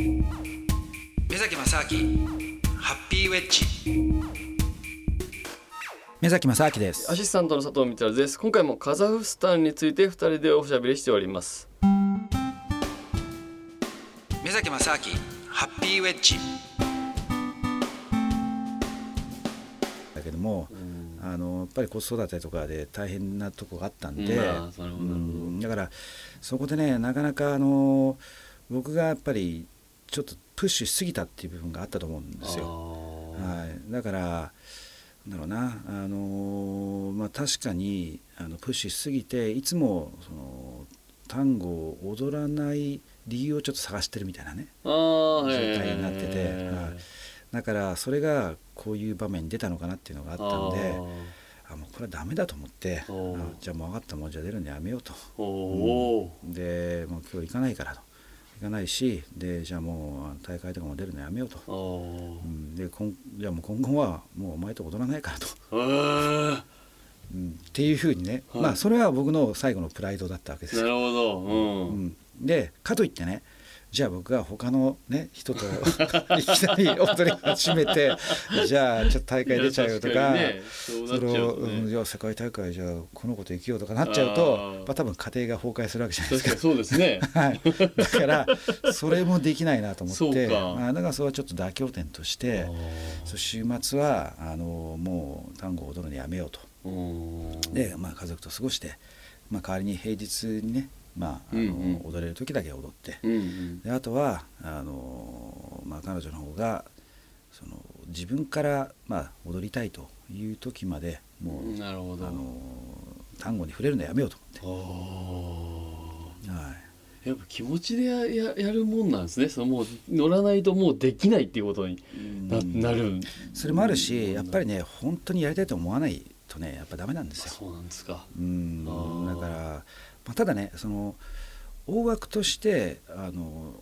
目崎正明ハッピーウェッジ。目崎正明です。アシスタントの佐藤光です。今回もカザフスタンについて二人でおしゃべりしております。目崎正明ハッピーウェッジ。だけども、あのやっぱり子育てとかで大変なとこがあったんで、うん。だからそこでねなかなかあの僕がやっぱりちょっとプッシュしすぎたっていう部分があったと思うんですよ。よはい、だからだろうな、あのまあ、確かにあのプッシュしすぎていつもその単語を踊らない理由をちょっと探してるみたいなね。状態になってて、はい。だからそれがこういう場面に出たのかなっていうのがあったんであもうこれはダメだと思ってじゃあもう分かったもんじゃあ出るのやめようと。おおでもう今日行かないからと行かないしでじゃあもう大会とかも出るのやめようと、うん、で今じゃあもう今後はもうお前と踊らないからと、うん、っていうふうにね、はい。まあそれは僕の最後のプライドだったわけですよ。なるほど。うん、うん、でかといってねじゃあ僕が他のね人と いきなり踊り始めてじゃあちょっと大会出ちゃうよとかねそれを、うん、ね。じゃあ世界大会じゃあこの子と生きようとかなっちゃうとまあ、多分家庭が崩壊するわけじゃないですか。そうですね。はい、だからそれもできないなと思ってまあ、だからそれはちょっと妥協点としてそう週末はあのもう単語を踊るのやめようと。うんで、まあ、家族と過ごして、まあ、代わりに平日にね、まああのうんうん。踊れる時だけ踊って。うんうん。であとはあの、まあ、彼女の方がその自分から、まあ、踊りたいという時までもう、なるほど。あの単語に触れるのやめようと思って、はい、やっぱ気持ちでやややるもんなんですね。そのもう乗らないともうできないっていうことにな,、うん。なる。それもあるしやっぱりね本当にやりたいと思わないとねやっぱダメなんですよ。そうなんですか。うん。だから、まあ、ただねその大枠としてあの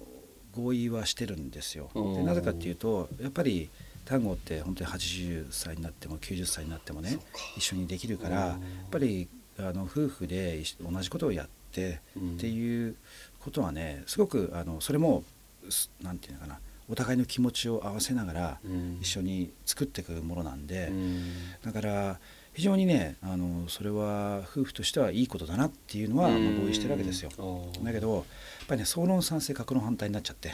合意はしてるんですよ。うんでなぜかっていうとやっぱり単語って本当に80歳になっても90歳になってもね一緒にできるからうんやっぱりあの夫婦で同じことをやってうん。っていうことはねすごくあのそれもすなんていうのかなお互いの気持ちを合わせながらうん。一緒に作っていくものなんで。うん。だから非常にねあのそれは夫婦としてはいいことだなっていうのは、まあ合意してるわけですよ。だけどやっぱりね総論賛成格論反対になっちゃって。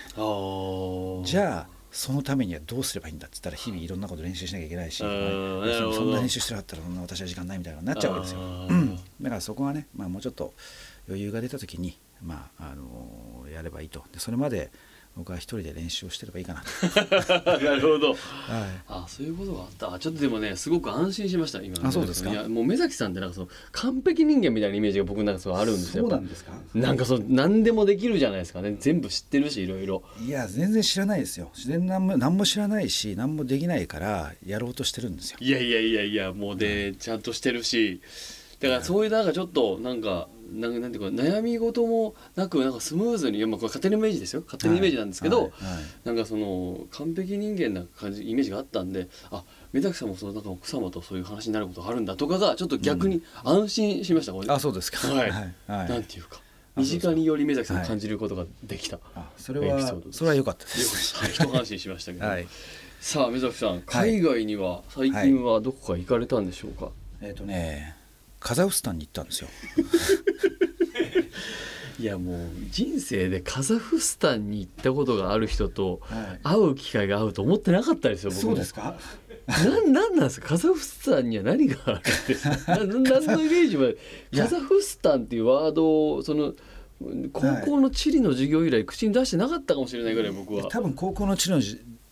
じゃあそのためにはどうすればいいんだっつったら日々いろんなこと練習しなきゃいけないし、うん。まあなるほどそんな練習してなかったらそんな私は時間ないみたいになっちゃうわけですよ。うんだからそこはね、まあ、もうちょっと余裕が出た時に、まあ、あのやればいいと。でそれまで僕は一人で練習をしてればいいかな。と。なるほど。はい。あそういうことがあった。あちょっとでもねすごく安心しました今のあそうですか？いやもう目崎さんってなんかその完璧人間みたいなイメージが僕の中ですごいあるんですよやっぱ。ですか？なんかそう何でもできるじゃないですかね。全部知ってるしいろいろ。いや全然知らないですよ。自然何も何も知らないし何もできないからやろうとしてるんですよ。いやいやいやいやもうで、ちゃんとしてるしだからそういうなんかちょっとなんかなんなんていうか悩み事もなくなんかスムーズにいやまあこれ勝手なイメージですよ。勝手なイメージなんですけど、はい。はい。なんかその完璧人間な感じイメージがあったんであ目崎さんもそのなんか奥様とそういう話になることがあるんだとかがちょっと逆に安心しました、これ。あそうですか。はい。はい。はい。なんていうか。あ身近により目崎さんを感じることができた、あそれエピはソードです。それは良かったでよすはい。一安心しましたけど、はい。さあ目崎さん海外には最近はどこか行かれたんでしょうか、えっ、とねカザフスタンに行ったんですよ。いやもう人生でカザフスタンに行ったことがある人とはい。会う機会が合うと思ってなかったですよ僕も。そうですか？なんなんなんですか？カザフスタンには何があるんですか？な何のイメージ？はや。カザフスタンっていうワードをその高校の地理の授業以来口に出してなかったかもしれないぐらい僕は。多分高校の地の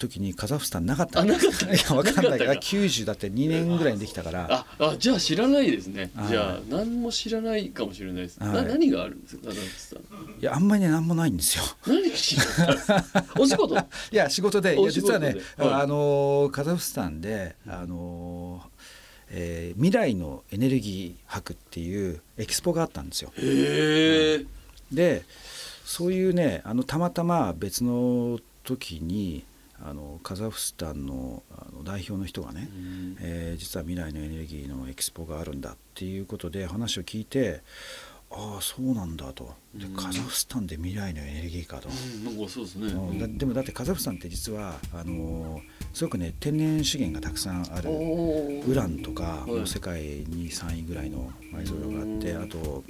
時にカザフスタンなかった。あなかったいやわかんないかったか。90だって2年ぐらいにできたから。ああじゃあ知らないですね。はい。じゃあ何も知らないかもしれないです、なはい。何があるんですか？カザフスタン。いやあんまりね何もないんですよ。何知らない？お仕事？いや仕事で。いやお仕事で。実はね、はい。あのカザフスタンであの、えー未来のエネルギー博っていうエキスポがあったんですよ。へえでそういうねあのたまたま別の時にあのカザフスタンのあの代表の人がね、えー実は未来のエネルギーのエキスポがあるんだっていうことで話を聞いてああそうなんだと。でうん。カザフスタンで未来のエネルギーかと、うね。でもだってカザフスタンって実はあのーすごくね天然資源がたくさんあるウランとかはい。もう世界に3位ぐらいの埋蔵量があってうん。あと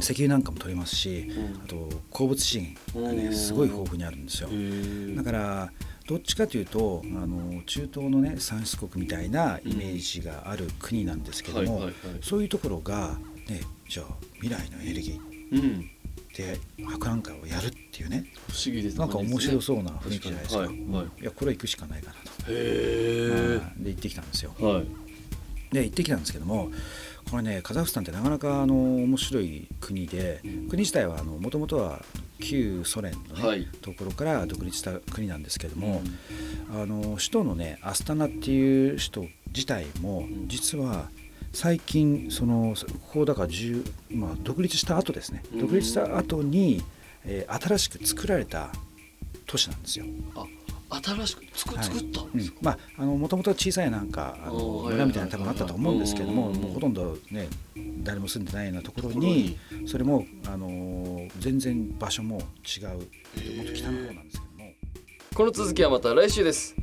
石油なんかも取れますしうん。あと鉱物資源がうん。ねすごい豊富にあるんですよ。だからどっちかというとあの中東のね産出国みたいなイメージがある国なんですけどもそういうところがねじゃあ未来のエネルギーうん。で博覧会をやるっていうね不思議ですなんか面白うそうな雰囲気じゃないですか。はいはい。いやこれは行くしかないかなと。へはい。で行ってきたんですよ。えはい。で行ってきたんですけどもこれねカザフスタンってなかなかあの面白い国でうん。国自体はもともとは旧ソ連の、ねはい。ところから独立した国なんですけども、あの首都のねアスタナっていう首都自体もん。実は最近そのここだから10、まあ、独立した後ですね。うん。独立した後に、えー新しく作られた都市なんですよ。あ新しく作はい。作ったんうんですか？まああのもともと小さいなんかあの村みたいな多分あったと思うんですけどもうん。もうほとんどね誰も住んでないようなところにそれもあの全然場所も違う。もっと北の方なんですけども。この続きはまた来週です